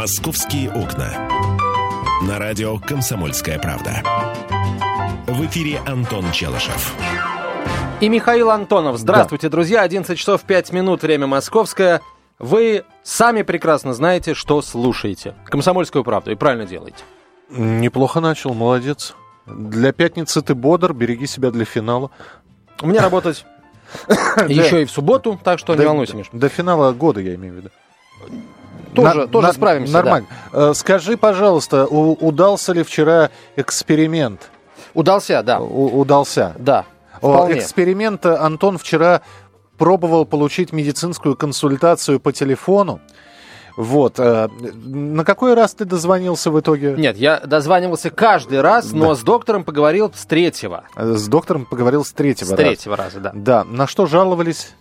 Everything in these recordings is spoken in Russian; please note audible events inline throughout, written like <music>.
«Московские окна». На радио «Комсомольская правда». В эфире Антон Челышев. И Михаил Антонов. Здравствуйте, да. друзья. 11 часов 5 минут, время московское. Вы сами прекрасно знаете, что слушаете. «Комсомольскую правду» и правильно делаете. Неплохо начал, молодец. Для пятницы ты бодр, береги себя для финала. У меня работать <coughs> еще и в субботу, так что не волнуйся, Миш. До финала года, я имею в виду. Тоже, тоже справимся. Нормально. Э, скажи, пожалуйста, удался ли вчера эксперимент? Удался, да. удался. Да. Вполне. Эксперимент Антон вчера пробовал получить медицинскую консультацию по телефону. Вот. Э, на какой раз ты дозвонился в итоге? Нет, я дозванивался каждый раз, но да. с доктором поговорил с третьего. С доктором поговорил с третьего С раза. третьего раза, да. Да. На что жаловались?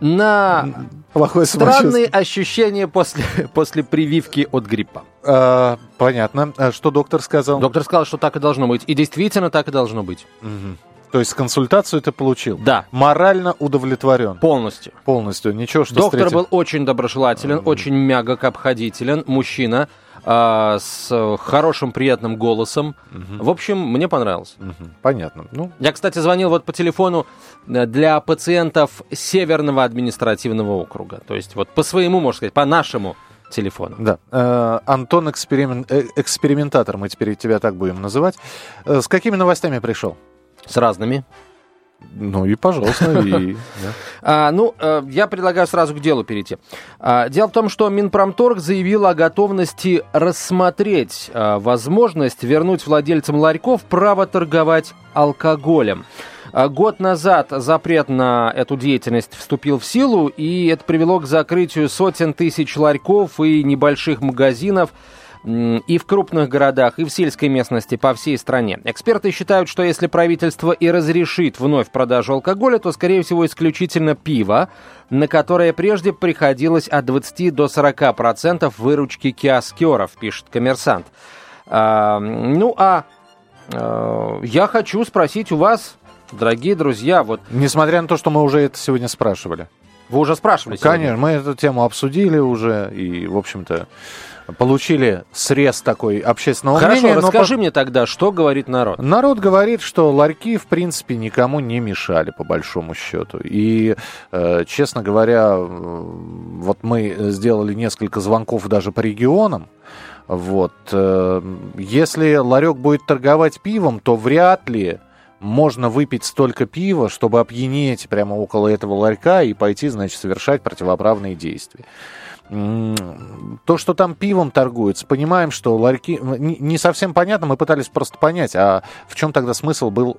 На Плохое странные ощущения после, после прививки от гриппа. А, понятно. А что доктор сказал? Доктор сказал, что так и должно быть. И действительно так и должно быть. Угу. То есть консультацию ты получил? Да. Морально удовлетворен? Полностью. Полностью. Ничего, что Доктор встретил... был очень доброжелателен, mm-hmm. очень мягок обходителен, мужчина э, с хорошим, приятным голосом. Mm-hmm. В общем, мне понравилось. Mm-hmm. Понятно. Ну... Я, кстати, звонил вот по телефону э, для пациентов Северного административного округа. То есть вот по своему, можно сказать, по нашему телефону. Да. Э, Антон эксперимен... Э, экспериментатор, мы теперь тебя так будем называть. С какими новостями пришел? С разными. Ну и, пожалуйста, и... <laughs> А, ну, э, я предлагаю сразу к делу перейти. А, дело в том, что Минпромторг заявил о готовности рассмотреть а, возможность вернуть владельцам ларьков право торговать алкоголем. А, год назад запрет на эту деятельность вступил в силу, и это привело к закрытию сотен тысяч ларьков и небольших магазинов, и в крупных городах, и в сельской местности по всей стране. Эксперты считают, что если правительство и разрешит вновь продажу алкоголя, то, скорее всего, исключительно пиво, на которое прежде приходилось от 20 до 40 процентов выручки киоскеров, пишет коммерсант. А, ну а, а я хочу спросить у вас, дорогие друзья, вот... Несмотря на то, что мы уже это сегодня спрашивали. Вы уже спрашивали Конечно, сегодня? мы эту тему обсудили уже, и, в общем-то, получили срез такой общественного Хорошо, мнения. Хорошо, расскажи но... мне тогда, что говорит народ? Народ говорит, что ларьки, в принципе, никому не мешали, по большому счету. И, э, честно говоря, вот мы сделали несколько звонков даже по регионам. Вот. Э, если ларек будет торговать пивом, то вряд ли можно выпить столько пива, чтобы опьянеть прямо около этого ларька и пойти, значит, совершать противоправные действия то, что там пивом торгуется, понимаем, что ларьки... Не совсем понятно, мы пытались просто понять, а в чем тогда смысл был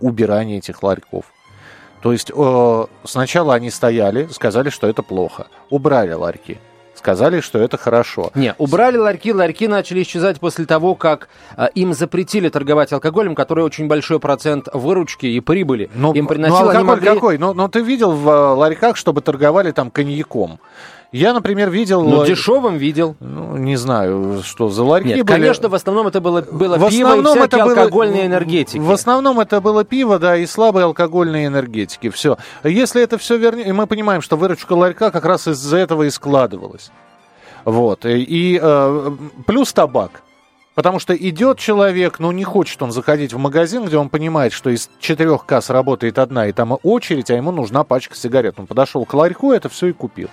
убирания этих ларьков? То есть э, сначала они стояли, сказали, что это плохо, убрали ларьки. Сказали, что это хорошо. Не, убрали ларьки, ларьки начали исчезать после того, как э, им запретили торговать алкоголем, который очень большой процент выручки и прибыли но, им приносил. Ну, алкоголь могли... какой? Но, но ты видел в э, ларьках, чтобы торговали там коньяком? Я, например, видел... Ну, дешевым видел. Ну, не знаю, что за ларьки Нет, были. конечно, в основном это было, было в пиво и всякие это алкогольные было, энергетики. В основном это было пиво, да, и слабые алкогольные энергетики. Все. Если это все вернее... Мы понимаем, что выручка ларька как раз из-за этого и складывалась. Вот. И, и э, плюс табак. Потому что идет человек, ну не хочет он заходить в магазин, где он понимает, что из четырех касс работает одна, и там очередь, а ему нужна пачка сигарет. Он подошел к ларьку, это все и купил.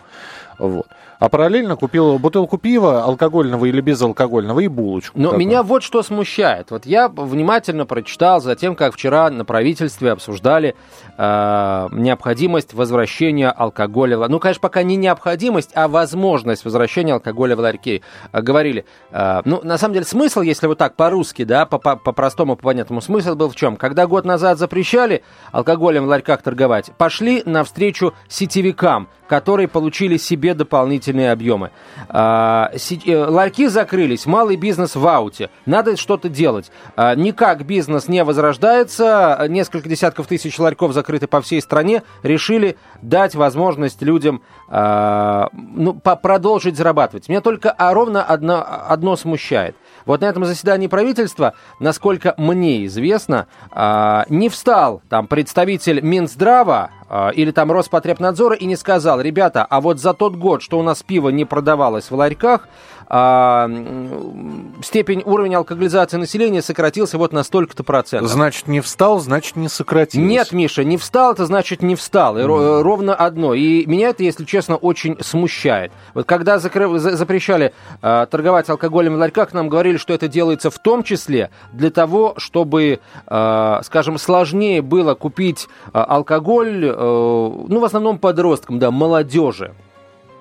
Вот. А параллельно купил бутылку пива, алкогольного или безалкогольного, и булочку. Но меня вот что смущает. Вот я внимательно прочитал за тем, как вчера на правительстве обсуждали э, необходимость возвращения алкоголя. Ну, конечно, пока не необходимость, а возможность возвращения алкоголя в ларьки. Э, говорили. Э, ну, на самом деле, смысл, если вот так по-русски, да, по-простому, по понятному, смысл был в чем? Когда год назад запрещали алкоголем в ларьках торговать, пошли навстречу сетевикам, которые получили себе дополнительные объемы. А, э, ларьки закрылись, малый бизнес в ауте. Надо что-то делать. А, никак бизнес не возрождается. Несколько десятков тысяч ларьков закрыты по всей стране. Решили дать возможность людям а, ну, продолжить зарабатывать. Меня только ровно одно, одно смущает. Вот на этом заседании правительства, насколько мне известно, не встал там представитель Минздрава или там Роспотребнадзора и не сказал, ребята, а вот за тот год, что у нас пиво не продавалось в ларьках, а, степень уровня алкоголизации населения сократился вот на столько-то процентов. Значит, не встал, значит, не сократился. Нет, Миша, не встал, это значит не встал. И mm. ровно одно. И меня это, если честно, очень смущает. Вот когда закрыв... запрещали э, торговать алкоголем в ларьках, нам говорили, что это делается в том числе для того, чтобы, э, скажем, сложнее было купить э, алкоголь, ну, в основном подросткам, да, молодежи.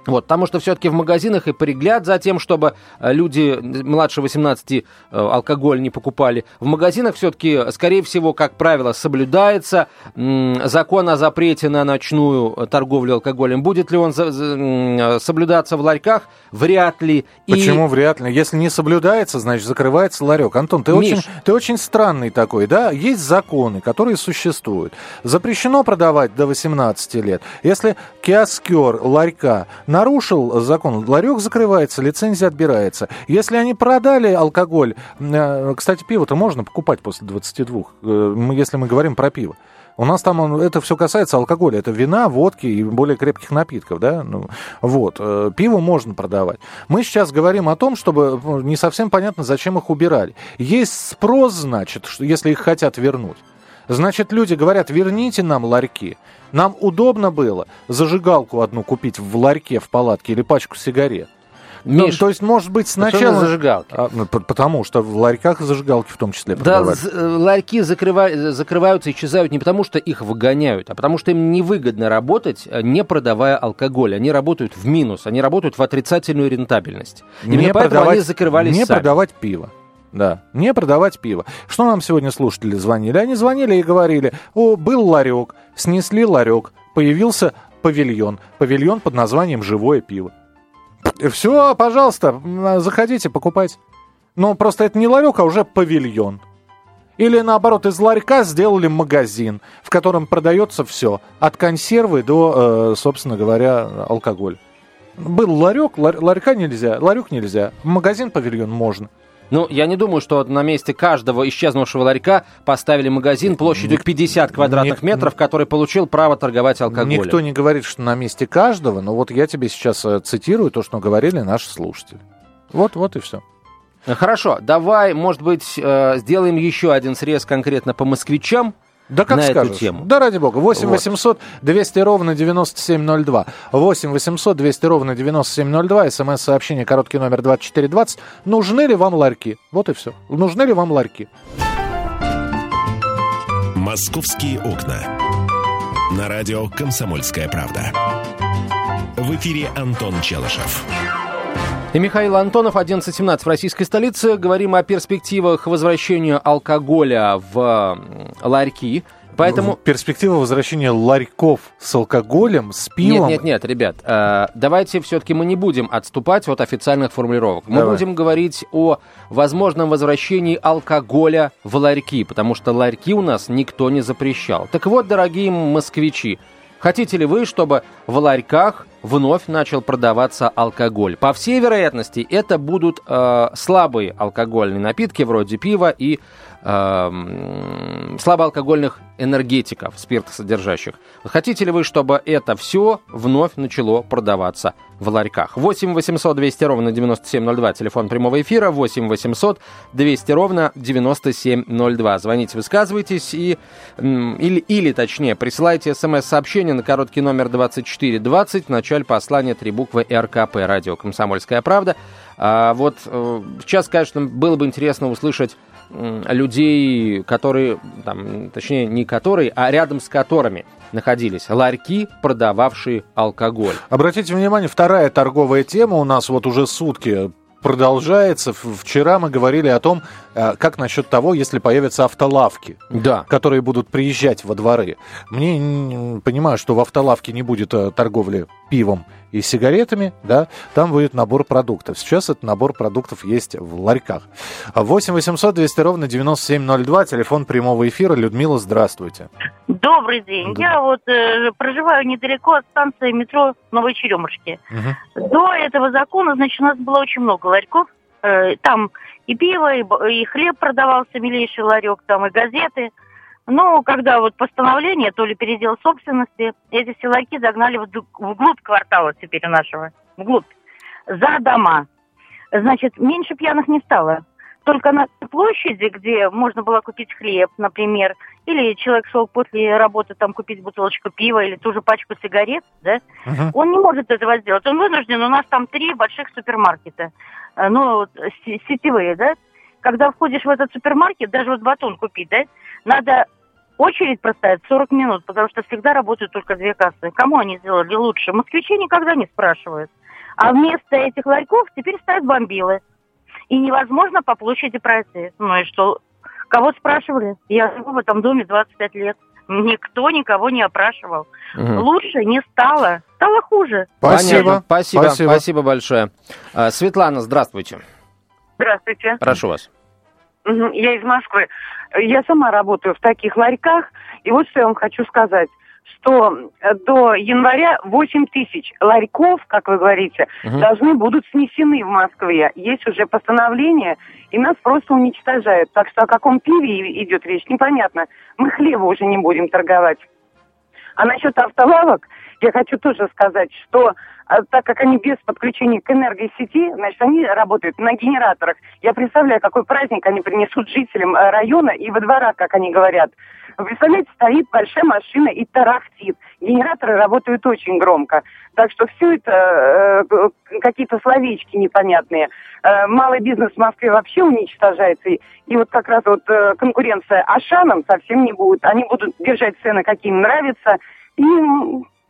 Вот, потому что все-таки в магазинах и пригляд за тем, чтобы э, люди младше 18 э, алкоголь не покупали. В магазинах все-таки, скорее всего, как правило, соблюдается закон о запрете на ночную торговлю алкоголем. Будет ли он соблюдаться в ларьках? Вряд ли. Почему и... вряд ли? Если не соблюдается, значит, закрывается ларек. Антон, ты, Миш... очень, ты очень странный такой, да? Есть законы, которые существуют. Запрещено продавать до 18 лет. Если киоскер ларька нарушил закон, ларек закрывается, лицензия отбирается. Если они продали алкоголь, э, кстати, пиво-то можно покупать после 22, э, если мы говорим про пиво. У нас там это все касается алкоголя. Это вина, водки и более крепких напитков, да? Ну, вот. Э, пиво можно продавать. Мы сейчас говорим о том, чтобы ну, не совсем понятно, зачем их убирали. Есть спрос, значит, если их хотят вернуть. Значит, люди говорят, верните нам ларьки. Нам удобно было зажигалку одну купить в ларьке, в палатке или пачку сигарет. Миш, ну, то есть, может быть, сначала... зажигалки? А, ну, потому что в ларьках зажигалки в том числе продавали. Да, э, ларьки закрыва... закрываются, исчезают не потому, что их выгоняют, а потому что им невыгодно работать, э, не продавая алкоголь. Они работают в минус, они работают в отрицательную рентабельность. Именно не поэтому продавать, они закрывались Не сами. продавать пиво. Да, не продавать пиво. Что нам сегодня слушатели звонили? Они звонили и говорили, о, был ларек, снесли ларек, появился павильон. Павильон под названием «Живое пиво». Все, пожалуйста, заходите, покупайте. Но просто это не ларек, а уже павильон. Или наоборот, из ларька сделали магазин, в котором продается все, от консервы до, э, собственно говоря, алкоголь. Был ларек, ларь, ларька нельзя, ларек нельзя, магазин, павильон можно. Ну, я не думаю, что на месте каждого исчезнувшего ларька поставили магазин площадью 50 квадратных Ник... метров, который получил право торговать алкоголем. Никто не говорит, что на месте каждого, но вот я тебе сейчас э, цитирую то, что говорили наши слушатели. Вот, вот и все. Хорошо, давай, может быть, э, сделаем еще один срез конкретно по москвичам. Да как на скажешь. эту тему. Да ради бога. 8 вот. 800 200 ровно 9702. 8 800 200 ровно 9702. СМС-сообщение, короткий номер 2420. Нужны ли вам ларьки? Вот и все. Нужны ли вам ларьки? «Московские окна». На радио «Комсомольская правда». В эфире Антон Челышев. И Михаил Антонов, 11.17 в российской столице. Говорим о перспективах возвращения алкоголя в ларьки. Поэтому... Перспектива возвращения ларьков с алкоголем, с пивом... Нет, нет, нет, ребят, э, давайте все-таки мы не будем отступать от официальных формулировок. Мы Давай. будем говорить о возможном возвращении алкоголя в ларьки, потому что ларьки у нас никто не запрещал. Так вот, дорогие москвичи, Хотите ли вы, чтобы в ларьках вновь начал продаваться алкоголь? По всей вероятности, это будут э, слабые алкогольные напитки, вроде пива и э, слабоалкогольных энергетиков, спиртосодержащих. Хотите ли вы, чтобы это все вновь начало продаваться в ларьках? 8 800 200 ровно 9702, телефон прямого эфира, 8 800 200 ровно 9702. Звоните, высказывайтесь и, или, или точнее, присылайте смс-сообщение на короткий номер 2420, в начале послания три буквы РКП, радио «Комсомольская правда». А вот э, сейчас, конечно, было бы интересно услышать людей, которые, там, точнее, не которые, а рядом с которыми находились ларьки, продававшие алкоголь. Обратите внимание, вторая торговая тема у нас вот уже сутки продолжается. Вчера мы говорили о том, э, как насчет того, если появятся автолавки, да. которые будут приезжать во дворы. Мне понимаю, что в автолавке не будет э, торговли пивом и сигаретами, да, там будет набор продуктов. Сейчас этот набор продуктов есть в ларьках. 8 800 200 ровно 9702, телефон прямого эфира. Людмила, здравствуйте. Добрый день. Да. Я вот э, проживаю недалеко от станции метро Новой Черемушки. Угу. До этого закона, значит, у нас было очень много ларьков. Э, там и пиво, и, и хлеб продавался, милейший ларек, там и газеты. Ну, когда вот постановление, то ли передел собственности, эти все ларьки загнали вглубь квартала теперь нашего, вглубь, за дома. Значит, меньше пьяных не стало. Только на площади, где можно было купить хлеб, например, или человек шел после работы там купить бутылочку пива или ту же пачку сигарет, да, uh-huh. он не может этого сделать. Он вынужден, у нас там три больших супермаркета, э, ну, сетевые, да. Когда входишь в этот супермаркет, даже вот батон купить, да, надо очередь простоять 40 минут, потому что всегда работают только две кассы. Кому они сделали лучше? Москвичи никогда не спрашивают. А вместо этих ларьков теперь ставят бомбилы. И невозможно по площади пройти. Ну и что? Кого спрашивали? Я живу в этом доме 25 лет. Никто никого не опрашивал. Угу. Лучше не стало. Стало хуже. Спасибо. Спасибо. Спасибо. Спасибо большое. А, Светлана, здравствуйте. Здравствуйте. Прошу вас. Я из Москвы. Я сама работаю в таких ларьках. И вот что я вам хочу сказать что э, до января 8 тысяч ларьков, как вы говорите, угу. должны будут снесены в Москве. Есть уже постановление, и нас просто уничтожают. Так что о каком пиве идет речь, непонятно. Мы хлеба уже не будем торговать. А насчет автолавок, я хочу тоже сказать, что а, так как они без подключения к энергосети, значит, они работают на генераторах. Я представляю, какой праздник они принесут жителям э, района и во дворах, как они говорят. Вы представляете, стоит большая машина и тарахтит. Генераторы работают очень громко. Так что все это э, какие-то словечки непонятные. Э, малый бизнес в Москве вообще уничтожается. И, и вот как раз вот э, конкуренция Ашаном совсем не будет. Они будут держать цены, какие им нравятся. И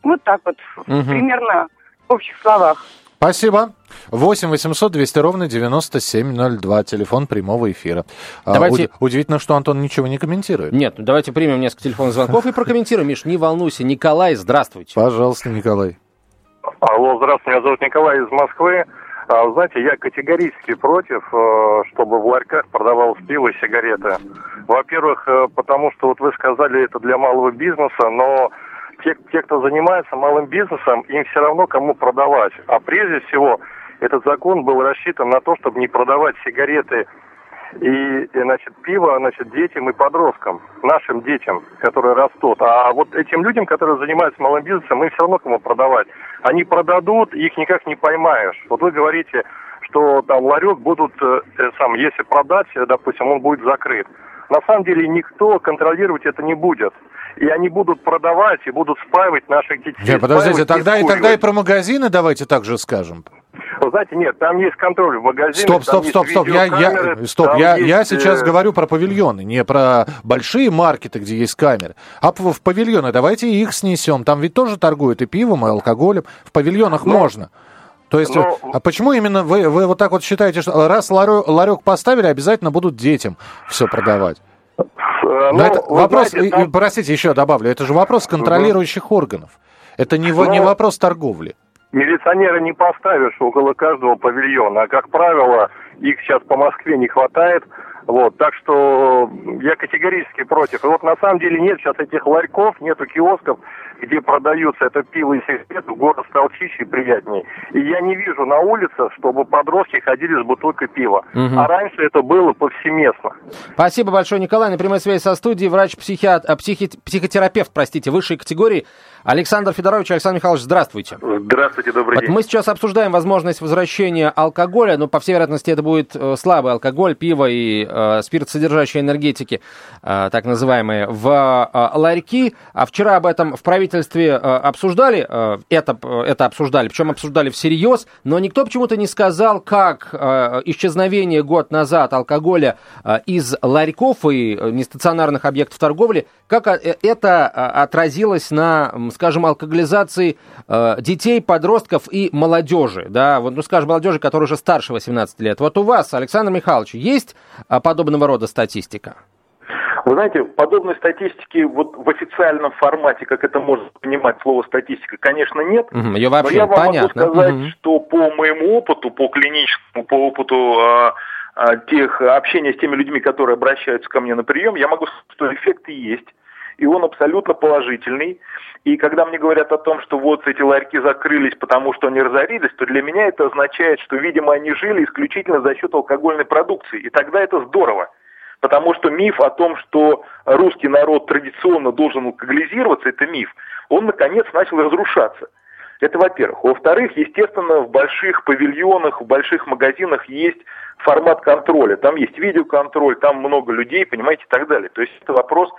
вот так вот, угу. примерно в общих словах. Спасибо. 8 800 200 ровно 9702, телефон прямого эфира. А, давайте... А, удивительно, что Антон ничего не комментирует. Нет, ну давайте примем несколько телефонных звонков и прокомментируем. Миш, не волнуйся. Николай, здравствуйте. Пожалуйста, Николай. Алло, здравствуйте, меня зовут Николай из Москвы. А, знаете, я категорически против, э, чтобы в ларьках продавалось пиво и сигареты. Во-первых, э, потому что вот вы сказали, это для малого бизнеса, но те, те, кто занимается малым бизнесом, им все равно кому продавать. А прежде всего, этот закон был рассчитан на то, чтобы не продавать сигареты и, значит, пиво, значит, детям и подросткам, нашим детям, которые растут. А вот этим людям, которые занимаются малым бизнесом, им все равно кому продавать. Они продадут, их никак не поймаешь. Вот вы говорите, что там ларек будут, э, сам, если продать, допустим, он будет закрыт. На самом деле никто контролировать это не будет и они будут продавать и будут спаивать наших детей. Нет, подождите, тогда и, тогда и про магазины давайте также скажем. Вы знаете, нет, там есть контроль в магазинах. Стоп, стоп, стоп, стоп. Я, я, стоп, я, есть... я сейчас э, говорю про павильоны, не про большие маркеты, где есть камеры, а в павильоны. Давайте их снесем. Там ведь тоже торгуют и пивом, и алкоголем. В павильонах ну, можно. То есть, Но... а почему именно вы, вы вот так вот считаете, что раз ларек поставили, обязательно будут детям все продавать? Э, Но ну, это вопрос, знаете, там... простите, еще добавлю, это же вопрос контролирующих угу. органов. Это не, Но... не ну, вопрос торговли. Милиционера не поставишь около каждого павильона, а, как правило, их сейчас по Москве не хватает. Вот, так что я категорически против. И вот на самом деле нет сейчас этих ларьков, нету киосков, где продаются это пиво и сигареты, город стал чище и приятнее. И я не вижу на улицах, чтобы подростки ходили с бутылкой пива. Угу. А раньше это было повсеместно. Спасибо большое, Николай. На прямой связи со студией врач-психиатр, а, психи, психотерапевт, простите, высшей категории Александр Федорович. Александр Михайлович, здравствуйте. Здравствуйте, добрый вот день. Мы сейчас обсуждаем возможность возвращения алкоголя, но, по всей вероятности, это будет э, слабый алкоголь, пиво и э, спиртсодержащие энергетики, э, так называемые, в э, ларьки. А вчера об этом в правительстве э, обсуждали, э, это, э, это обсуждали, причем обсуждали всерьез, но никто почему-то не сказал, как исчезновение год назад алкоголя из ларьков и нестационарных объектов торговли, как это отразилось на скажем, алкоголизации детей, подростков и молодежи, да, вот, ну, скажем, молодежи, которая уже старше 18 лет. Вот у вас, Александр Михайлович, есть подобного рода статистика? Вы знаете, подобной статистики вот в официальном формате, как это можно понимать слово статистика, конечно, нет. Угу, ее вообще но я вам понятно. могу сказать, угу. что по моему опыту, по клиническому, по опыту э, э, тех общения с теми людьми, которые обращаются ко мне на прием, я могу сказать, что эффекты есть и он абсолютно положительный. И когда мне говорят о том, что вот эти ларьки закрылись, потому что они разорились, то для меня это означает, что, видимо, они жили исключительно за счет алкогольной продукции. И тогда это здорово. Потому что миф о том, что русский народ традиционно должен алкоголизироваться, это миф, он наконец начал разрушаться. Это во-первых. Во-вторых, естественно, в больших павильонах, в больших магазинах есть формат контроля. Там есть видеоконтроль, там много людей, понимаете, и так далее. То есть это вопрос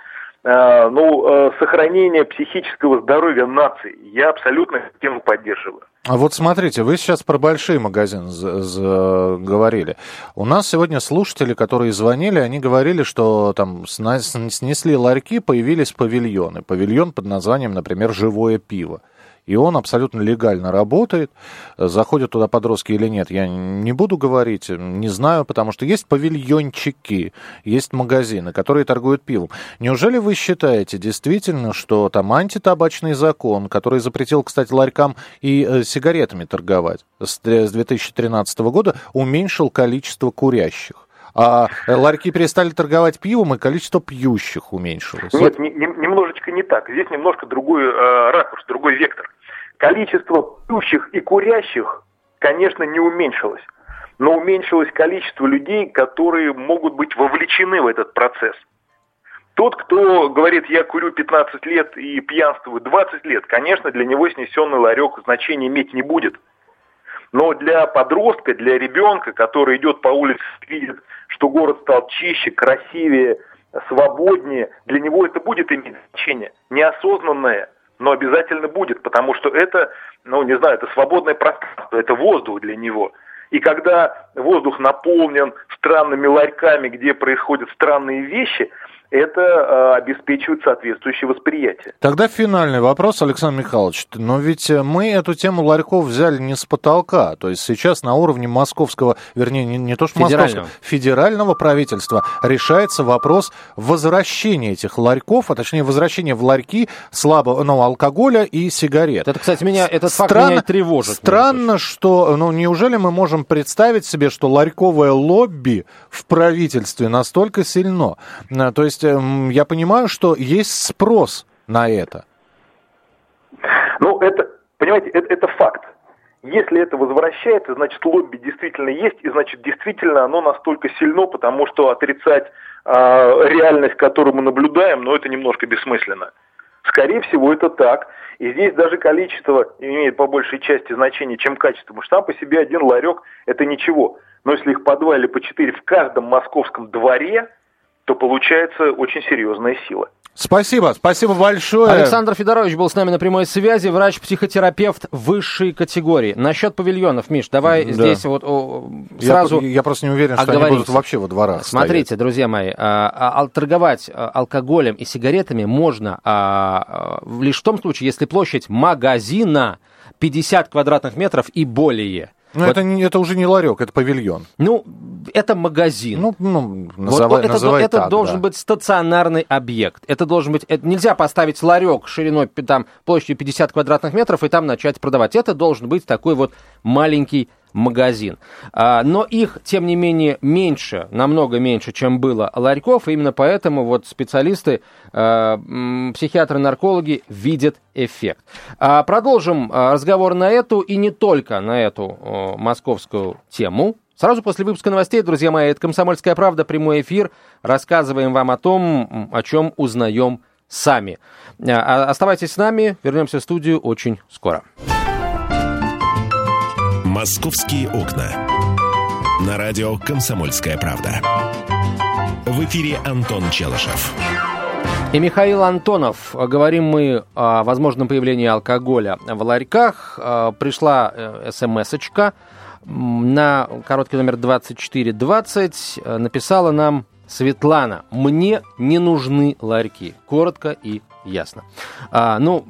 ну, э, сохранения психического здоровья нации. Я абсолютно тему поддерживаю. А вот смотрите, вы сейчас про большие магазины говорили. У нас сегодня слушатели, которые звонили, они говорили, что там снесли ларьки, появились павильоны. Павильон под названием, например, «Живое пиво» и он абсолютно легально работает. Заходят туда подростки или нет, я не буду говорить, не знаю, потому что есть павильончики, есть магазины, которые торгуют пивом. Неужели вы считаете действительно, что там антитабачный закон, который запретил, кстати, ларькам и э, сигаретами торговать с 2013 года, уменьшил количество курящих? а ларьки перестали торговать пивом, и количество пьющих уменьшилось. Нет, не, не, немножечко не так. Здесь немножко другой э, ракурс, другой вектор. Количество пьющих и курящих, конечно, не уменьшилось, но уменьшилось количество людей, которые могут быть вовлечены в этот процесс. Тот, кто говорит, я курю 15 лет и пьянствую 20 лет, конечно, для него снесенный ларек значения иметь не будет. Но для подростка, для ребенка, который идет по улице, видит, что город стал чище, красивее, свободнее, для него это будет иметь значение. Неосознанное, но обязательно будет, потому что это, ну, не знаю, это свободное пространство, это воздух для него. И когда воздух наполнен странными ларьками, где происходят странные вещи – это э, обеспечивает соответствующее восприятие. Тогда финальный вопрос, Александр Михайлович. Но ведь мы эту тему ларьков взяли не с потолка. То есть сейчас на уровне московского, вернее, не, не то что федерального. московского, федерального правительства решается вопрос возвращения этих ларьков, а точнее возвращения в ларьки слабого ну, алкоголя и сигарет. Это, кстати, меня, этот факт Стран... меня тревожит. Странно, что, ну, неужели мы можем представить себе, что ларьковое лобби в правительстве настолько сильно? То есть я понимаю, что есть спрос на это. Ну, это, понимаете, это, это факт. Если это возвращается, значит лобби действительно есть, и значит действительно оно настолько сильно, потому что отрицать э, реальность, которую мы наблюдаем, ну это немножко бессмысленно. Скорее всего, это так. И здесь даже количество имеет по большей части значение, чем качество. Потому что там по себе один ларек – это ничего. Но если их по два или по четыре в каждом московском дворе, то получается очень серьезная сила. Спасибо, спасибо большое. Александр Федорович был с нами на прямой связи, врач-психотерапевт высшей категории. Насчет павильонов, Миш, давай да. здесь вот о, сразу я, я просто не уверен, что они будут вообще во дворах Смотрите, стоять. друзья мои, а, а, торговать а, алкоголем и сигаретами можно а, а, лишь в том случае, если площадь магазина 50 квадратных метров и более. Ну, вот. это, не, это уже не ларек, это павильон. Ну, это магазин. Ну, ну называй, вот, называй это, так, это должен да. быть стационарный объект. Это должен быть... Это, нельзя поставить ларек шириной там, площадью 50 квадратных метров и там начать продавать. Это должен быть такой вот маленький магазин. А, но их, тем не менее, меньше, намного меньше, чем было ларьков, и именно поэтому вот специалисты, а, психиатры-наркологи видят эффект. А, продолжим разговор на эту и не только на эту московскую тему. Сразу после выпуска новостей, друзья мои, это «Комсомольская правда», прямой эфир. Рассказываем вам о том, о чем узнаем сами. Оставайтесь с нами, вернемся в студию очень скоро. «Московские окна». На радио «Комсомольская правда». В эфире Антон Челышев. И Михаил Антонов. Говорим мы о возможном появлении алкоголя в ларьках. А, пришла э, смс-очка на короткий номер 2420. Написала нам Светлана. Мне не нужны ларьки. Коротко и ясно. А, ну,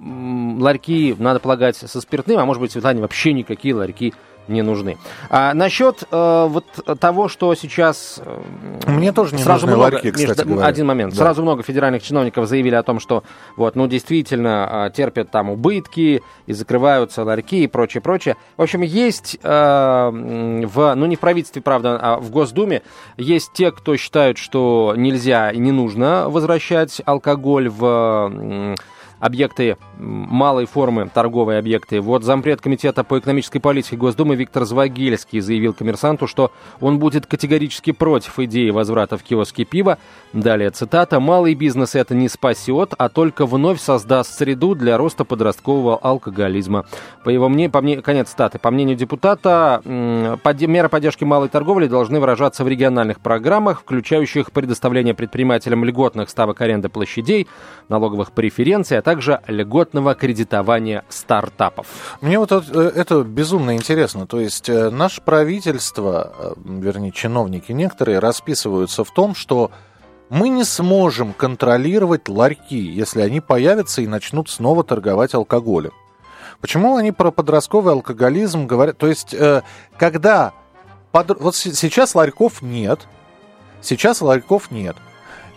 ларьки, надо полагать, со спиртным, а может быть, Светлане вообще никакие ларьки не нужны. А насчет э, вот того, что сейчас... Э, Мне тоже не сразу нужны много, ларьки, кстати между, говоря. Один момент. Да. Сразу много федеральных чиновников заявили о том, что вот, ну, действительно э, терпят там убытки и закрываются ларьки и прочее, прочее. В общем, есть э, в, ну, не в правительстве, правда, а в Госдуме, есть те, кто считают, что нельзя и не нужно возвращать алкоголь в объекты малой формы, торговые объекты. Вот зампред Комитета по экономической политике Госдумы Виктор Звагельский заявил коммерсанту, что он будет категорически против идеи возврата в киоски пива. Далее цитата. «Малый бизнес это не спасет, а только вновь создаст среду для роста подросткового алкоголизма». По его мнению, по мне, конец цитаты. По мнению депутата, меры поддержки малой торговли должны выражаться в региональных программах, включающих предоставление предпринимателям льготных ставок аренды площадей, налоговых преференций, а также льготного кредитования стартапов. Мне вот это безумно интересно. То есть э, наше правительство, э, вернее, чиновники некоторые расписываются в том, что мы не сможем контролировать ларьки, если они появятся и начнут снова торговать алкоголем. Почему они про подростковый алкоголизм говорят? То есть, э, когда... Под... Вот сейчас ларьков нет. Сейчас ларьков нет.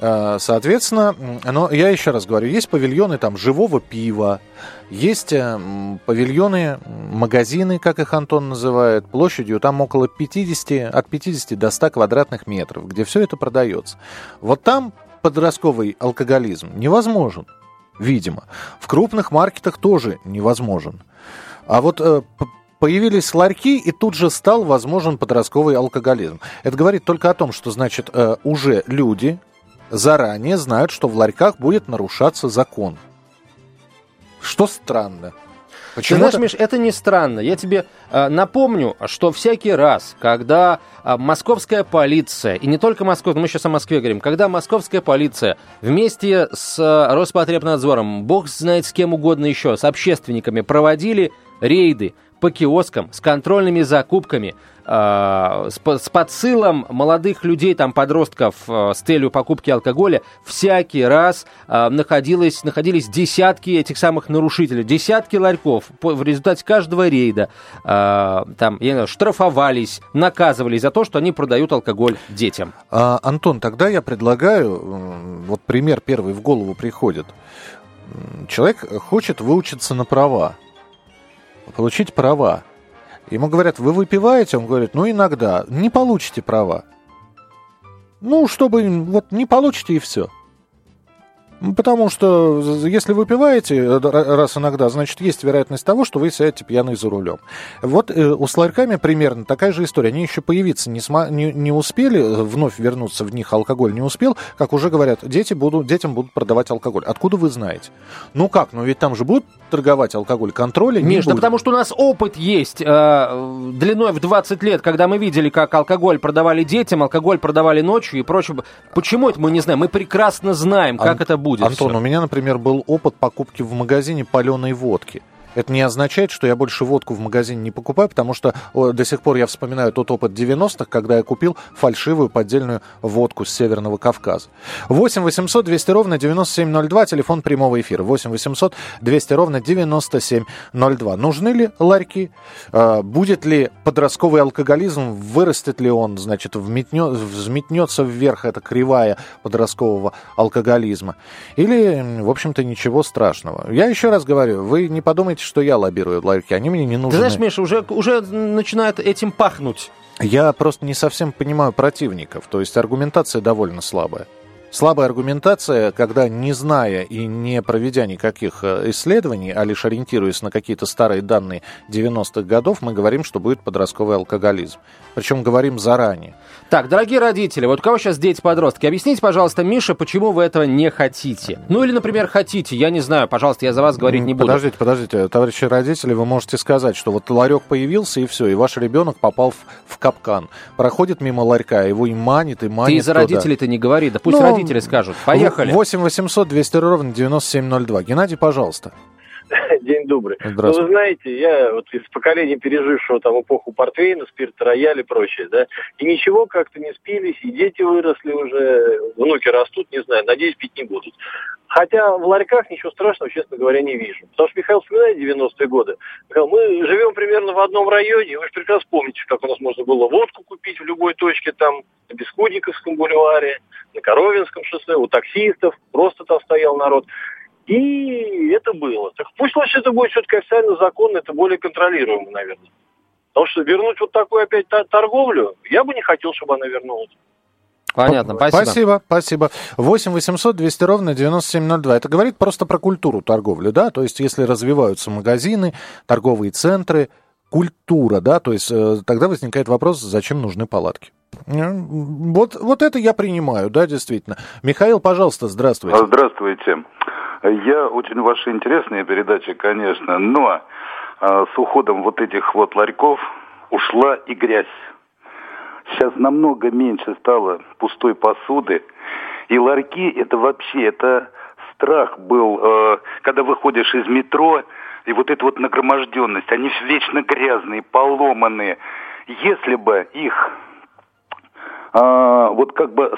Э, соответственно, но я еще раз говорю, есть павильоны там живого пива, есть э, павильоны, магазины, как их Антон называет, площадью там около 50, от 50 до 100 квадратных метров, где все это продается. Вот там подростковый алкоголизм невозможен, видимо. В крупных маркетах тоже невозможен. А вот э, появились ларьки, и тут же стал возможен подростковый алкоголизм. Это говорит только о том, что, значит, уже люди, заранее знают, что в ларьках будет нарушаться закон. Что странно. Почему Ты знаешь, Миш, это не странно. Я тебе э, напомню, что всякий раз, когда э, московская полиция, и не только московская, мы сейчас о Москве говорим, когда московская полиция вместе с э, Роспотребнадзором, бог знает с кем угодно еще, с общественниками проводили рейды по киоскам с контрольными закупками, э, с, с подсылом молодых людей, там, подростков э, с целью покупки алкоголя, всякий раз э, находилось, находились десятки этих самых нарушителей, десятки ларьков. По, в результате каждого рейда э, там, я не знаю, штрафовались, наказывались за то, что они продают алкоголь детям. А, Антон, тогда я предлагаю, вот пример первый в голову приходит. Человек хочет выучиться на права получить права. Ему говорят, вы выпиваете? Он говорит, ну иногда. Не получите права. Ну, чтобы вот не получите и все. Потому что если вы пиваете э, раз иногда, значит, есть вероятность того, что вы сядете пьяный за рулем. Вот э, у с ларьками примерно такая же история. Они еще появиться не, сма- не, не успели, э, вновь вернуться в них алкоголь не успел, как уже говорят, дети будут, детям будут продавать алкоголь. Откуда вы знаете? Ну как, ну ведь там же будут торговать алкоголь, контроля не Миш, да потому что у нас опыт есть э, длиной в 20 лет, когда мы видели, как алкоголь продавали детям, алкоголь продавали ночью и прочее. Почему это мы не знаем? Мы прекрасно знаем, как а, это будет будет. Антон, все. у меня, например, был опыт покупки в магазине паленой водки. Это не означает, что я больше водку в магазине не покупаю, потому что до сих пор я вспоминаю тот опыт 90-х, когда я купил фальшивую поддельную водку с Северного Кавказа. 8 800 200 ровно 9702, телефон прямого эфира. 8 800 200 ровно 9702. Нужны ли ларьки? А, будет ли подростковый алкоголизм? Вырастет ли он? Значит, взметнется вверх эта кривая подросткового алкоголизма? Или, в общем-то, ничего страшного? Я еще раз говорю, вы не подумайте, что я лоббирую ларьки, они мне не нужны. Ты знаешь, Миша, уже, уже начинает этим пахнуть. Я просто не совсем понимаю противников, то есть аргументация довольно слабая. Слабая аргументация, когда не зная и не проведя никаких э, исследований, а лишь ориентируясь на какие-то старые данные 90-х годов, мы говорим, что будет подростковый алкоголизм. Причем говорим заранее. Так, дорогие родители, вот у кого сейчас дети-подростки, объясните, пожалуйста, Миша, почему вы этого не хотите? Ну или, например, хотите, я не знаю, пожалуйста, я за вас говорить не буду. Подождите, подождите, товарищи родители, вы можете сказать, что вот ларек появился и все, и ваш ребенок попал в, в капкан. Проходит мимо ларька, его и манит, и манит Ты из-за родителей-то не говори, да пусть Но... родители скажут. Поехали. 8 800 200 ровно 9702. Геннадий, пожалуйста. <laughs> День добрый. Ну, вы знаете, я вот из поколения, пережившего там эпоху портвейна, спирта, рояль и прочее, да, и ничего как-то не спились, и дети выросли уже, внуки растут, не знаю, надеюсь, пить не будут. Хотя в ларьках ничего страшного, честно говоря, не вижу. Потому что Михаил вспоминает 90-е годы. Михаил, мы живем примерно в одном районе, вы же прекрасно помните, как у нас можно было водку купить в любой точке, там, на Бескудниковском бульваре, на Коровинском шоссе, у таксистов, просто там стоял народ. И это было. Так пусть лучше это будет все-таки официально законно, это более контролируемо, наверное. Потому что вернуть вот такую опять торговлю, я бы не хотел, чтобы она вернулась. Понятно, спасибо. Спасибо, спасибо. 8 800 200 ровно 9702. Это говорит просто про культуру торговли, да? То есть, если развиваются магазины, торговые центры, культура, да? То есть, э, тогда возникает вопрос, зачем нужны палатки? Э, вот, вот это я принимаю, да, действительно. Михаил, пожалуйста, здравствуйте. Здравствуйте. Я очень ваши интересные передачи, конечно, но а, с уходом вот этих вот ларьков ушла и грязь. Сейчас намного меньше стало пустой посуды. И ларьки это вообще, это страх был, э, когда выходишь из метро, и вот эта вот нагроможденность, они вечно грязные, поломанные. Если бы их вот как бы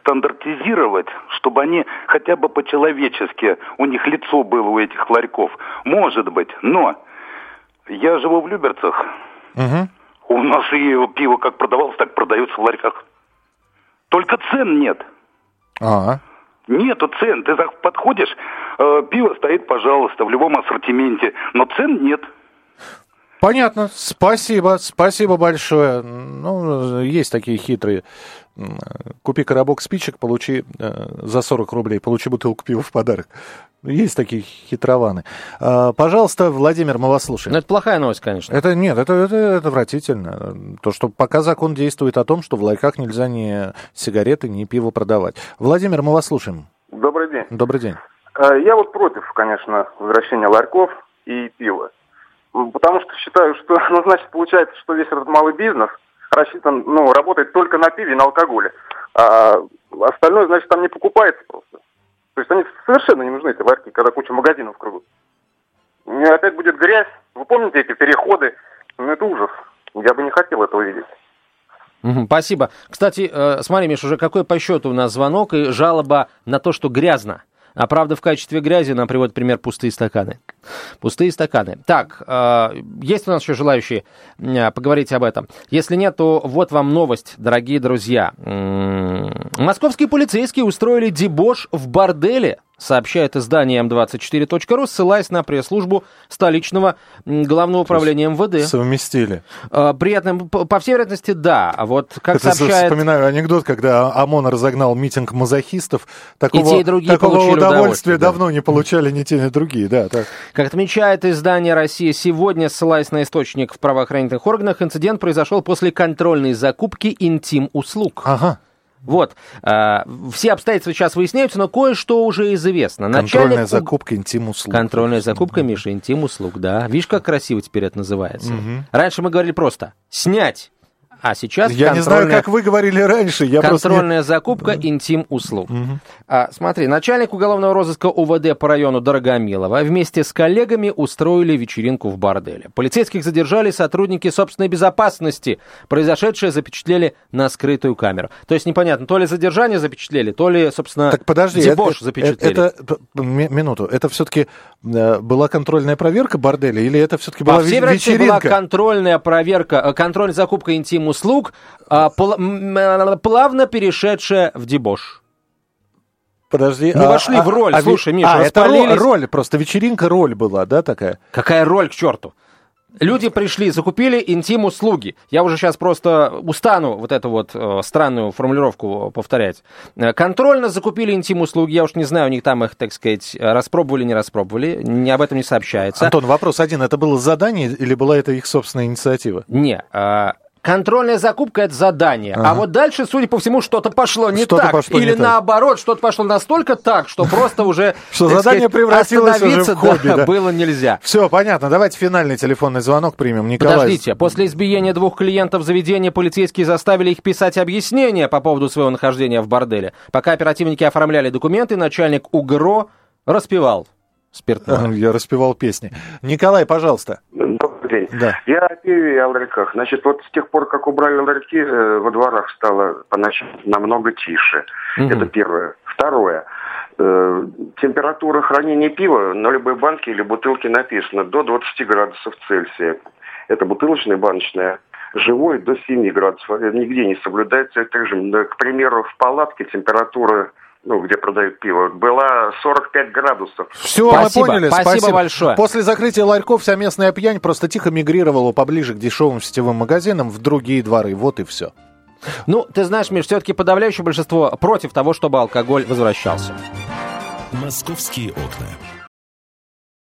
стандартизировать, чтобы они хотя бы по-человечески, у них лицо было у этих ларьков. Может быть, но я живу в Люберцах. Угу. У нас и пиво как продавалось, так продается в ларьках. Только цен нет. А. Нету цен. Ты подходишь, э, пиво стоит, пожалуйста, в любом ассортименте, но цен нет. Понятно. Спасибо. Спасибо большое. Ну, есть такие хитрые. Купи коробок спичек, получи э, за 40 рублей, получи бутылку пива в подарок. Есть такие хитрованы. А, пожалуйста, Владимир, мы вас слушаем. Ну, это плохая новость, конечно. Это нет, это, это, это отвратительно. То, что пока закон действует о том, что в ларьках нельзя ни сигареты, ни пиво продавать. Владимир, мы вас слушаем. Добрый день. Добрый день. А, я вот против, конечно, возвращения ларьков и пива. Потому что считаю, что, <laughs> ну, значит, получается, что весь этот малый бизнес рассчитан, ну, работает только на пиве и на алкоголе. А остальное, значит, там не покупается просто. То есть они совершенно не нужны, эти ларьки, когда куча магазинов кругу. И опять будет грязь. Вы помните эти переходы? Ну, это ужас. Я бы не хотел этого видеть. Спасибо. Кстати, э, смотри, Миш, уже какой по счету у нас звонок и жалоба на то, что грязно. А правда, в качестве грязи нам приводит пример пустые стаканы. Пустые стаканы. Так, э, есть у нас еще желающие э, поговорить об этом? Если нет, то вот вам новость, дорогие друзья. М-м-м. Московские полицейские устроили дебош в борделе сообщает издание М24.ру, ссылаясь на пресс-службу столичного главного управления МВД. Совместили. А, Приятно, по всей вероятности, да. А вот как Это сообщает... Вспоминаю анекдот, когда ОМОН разогнал митинг мазохистов. Такого, и те, и другие такого удовольствия да. давно не получали ни те, ни другие. Да, так. Как отмечает издание «Россия сегодня», ссылаясь на источник в правоохранительных органах, инцидент произошел после контрольной закупки интим-услуг. Ага. Вот. Э, все обстоятельства сейчас выясняются, но кое-что уже известно. Контрольная Начальник... закупка интим-услуг. Контрольная закупка, Миша, интим-услуг, да. Видишь, как красиво теперь это называется. Угу. Раньше мы говорили просто «снять». А сейчас Я не знаю, как вы говорили раньше. Я контрольная не... <laughs> закупка интим-услуг. Угу. А, смотри, начальник уголовного розыска УВД по району Дорогомилова вместе с коллегами устроили вечеринку в борделе. Полицейских задержали сотрудники собственной безопасности. Произошедшее запечатлели на скрытую камеру. То есть непонятно, то ли задержание запечатлели, то ли, собственно, так подожди, дебош это, запечатлели. Это, это, минуту, это все-таки э, была контрольная проверка борделя или это все-таки была По всей вечеринка? была контрольная проверка, э, контрольная закупка интим услуг, а, плавно перешедшая в дебош. Подожди. Мы а, вошли а, в роль, а, слушай, Миша, а, это роль, роль, просто вечеринка роль была, да, такая? Какая роль, к черту? Люди пришли, закупили интим-услуги. Я уже сейчас просто устану вот эту вот э, странную формулировку повторять. Э, контрольно закупили интим-услуги. Я уж не знаю, у них там их, так сказать, распробовали, не распробовали. Ни об этом не сообщается. Антон, вопрос один. Это было задание или была это их собственная инициатива? Не. Э, Контрольная закупка это задание. А ага. А вот дальше, судя по всему, что-то пошло не что так. Пошло Или не наоборот, так. что-то пошло настолько так, что просто уже <laughs> что задание превратилось уже в хобби. Было нельзя. Все, понятно. Давайте финальный телефонный звонок примем. Николай. Подождите, после избиения двух клиентов заведения полицейские заставили их писать объяснения по поводу своего нахождения в борделе. Пока оперативники оформляли документы, начальник УГРО распевал спиртное. <laughs> Я распевал песни. Николай, пожалуйста. Добрый день. Да. Я о пиве и о ларьках. Значит, вот с тех пор, как убрали ларьки, э, во дворах стало поначалу намного тише. Угу. Это первое. Второе. Э, температура хранения пива на любой банке или бутылке написано до 20 градусов Цельсия. Это бутылочная, баночная живой до 7 градусов. Нигде не соблюдается. Также, к примеру, в палатке температура ну, где продают пиво, была 45 градусов. Все, спасибо, мы поняли. Спасибо, спасибо большое. После закрытия ларьков вся местная пьянь просто тихо мигрировала поближе к дешевым сетевым магазинам в другие дворы. Вот и все. Ну, ты знаешь, Миш, все-таки подавляющее большинство против того, чтобы алкоголь возвращался. «Московские окна».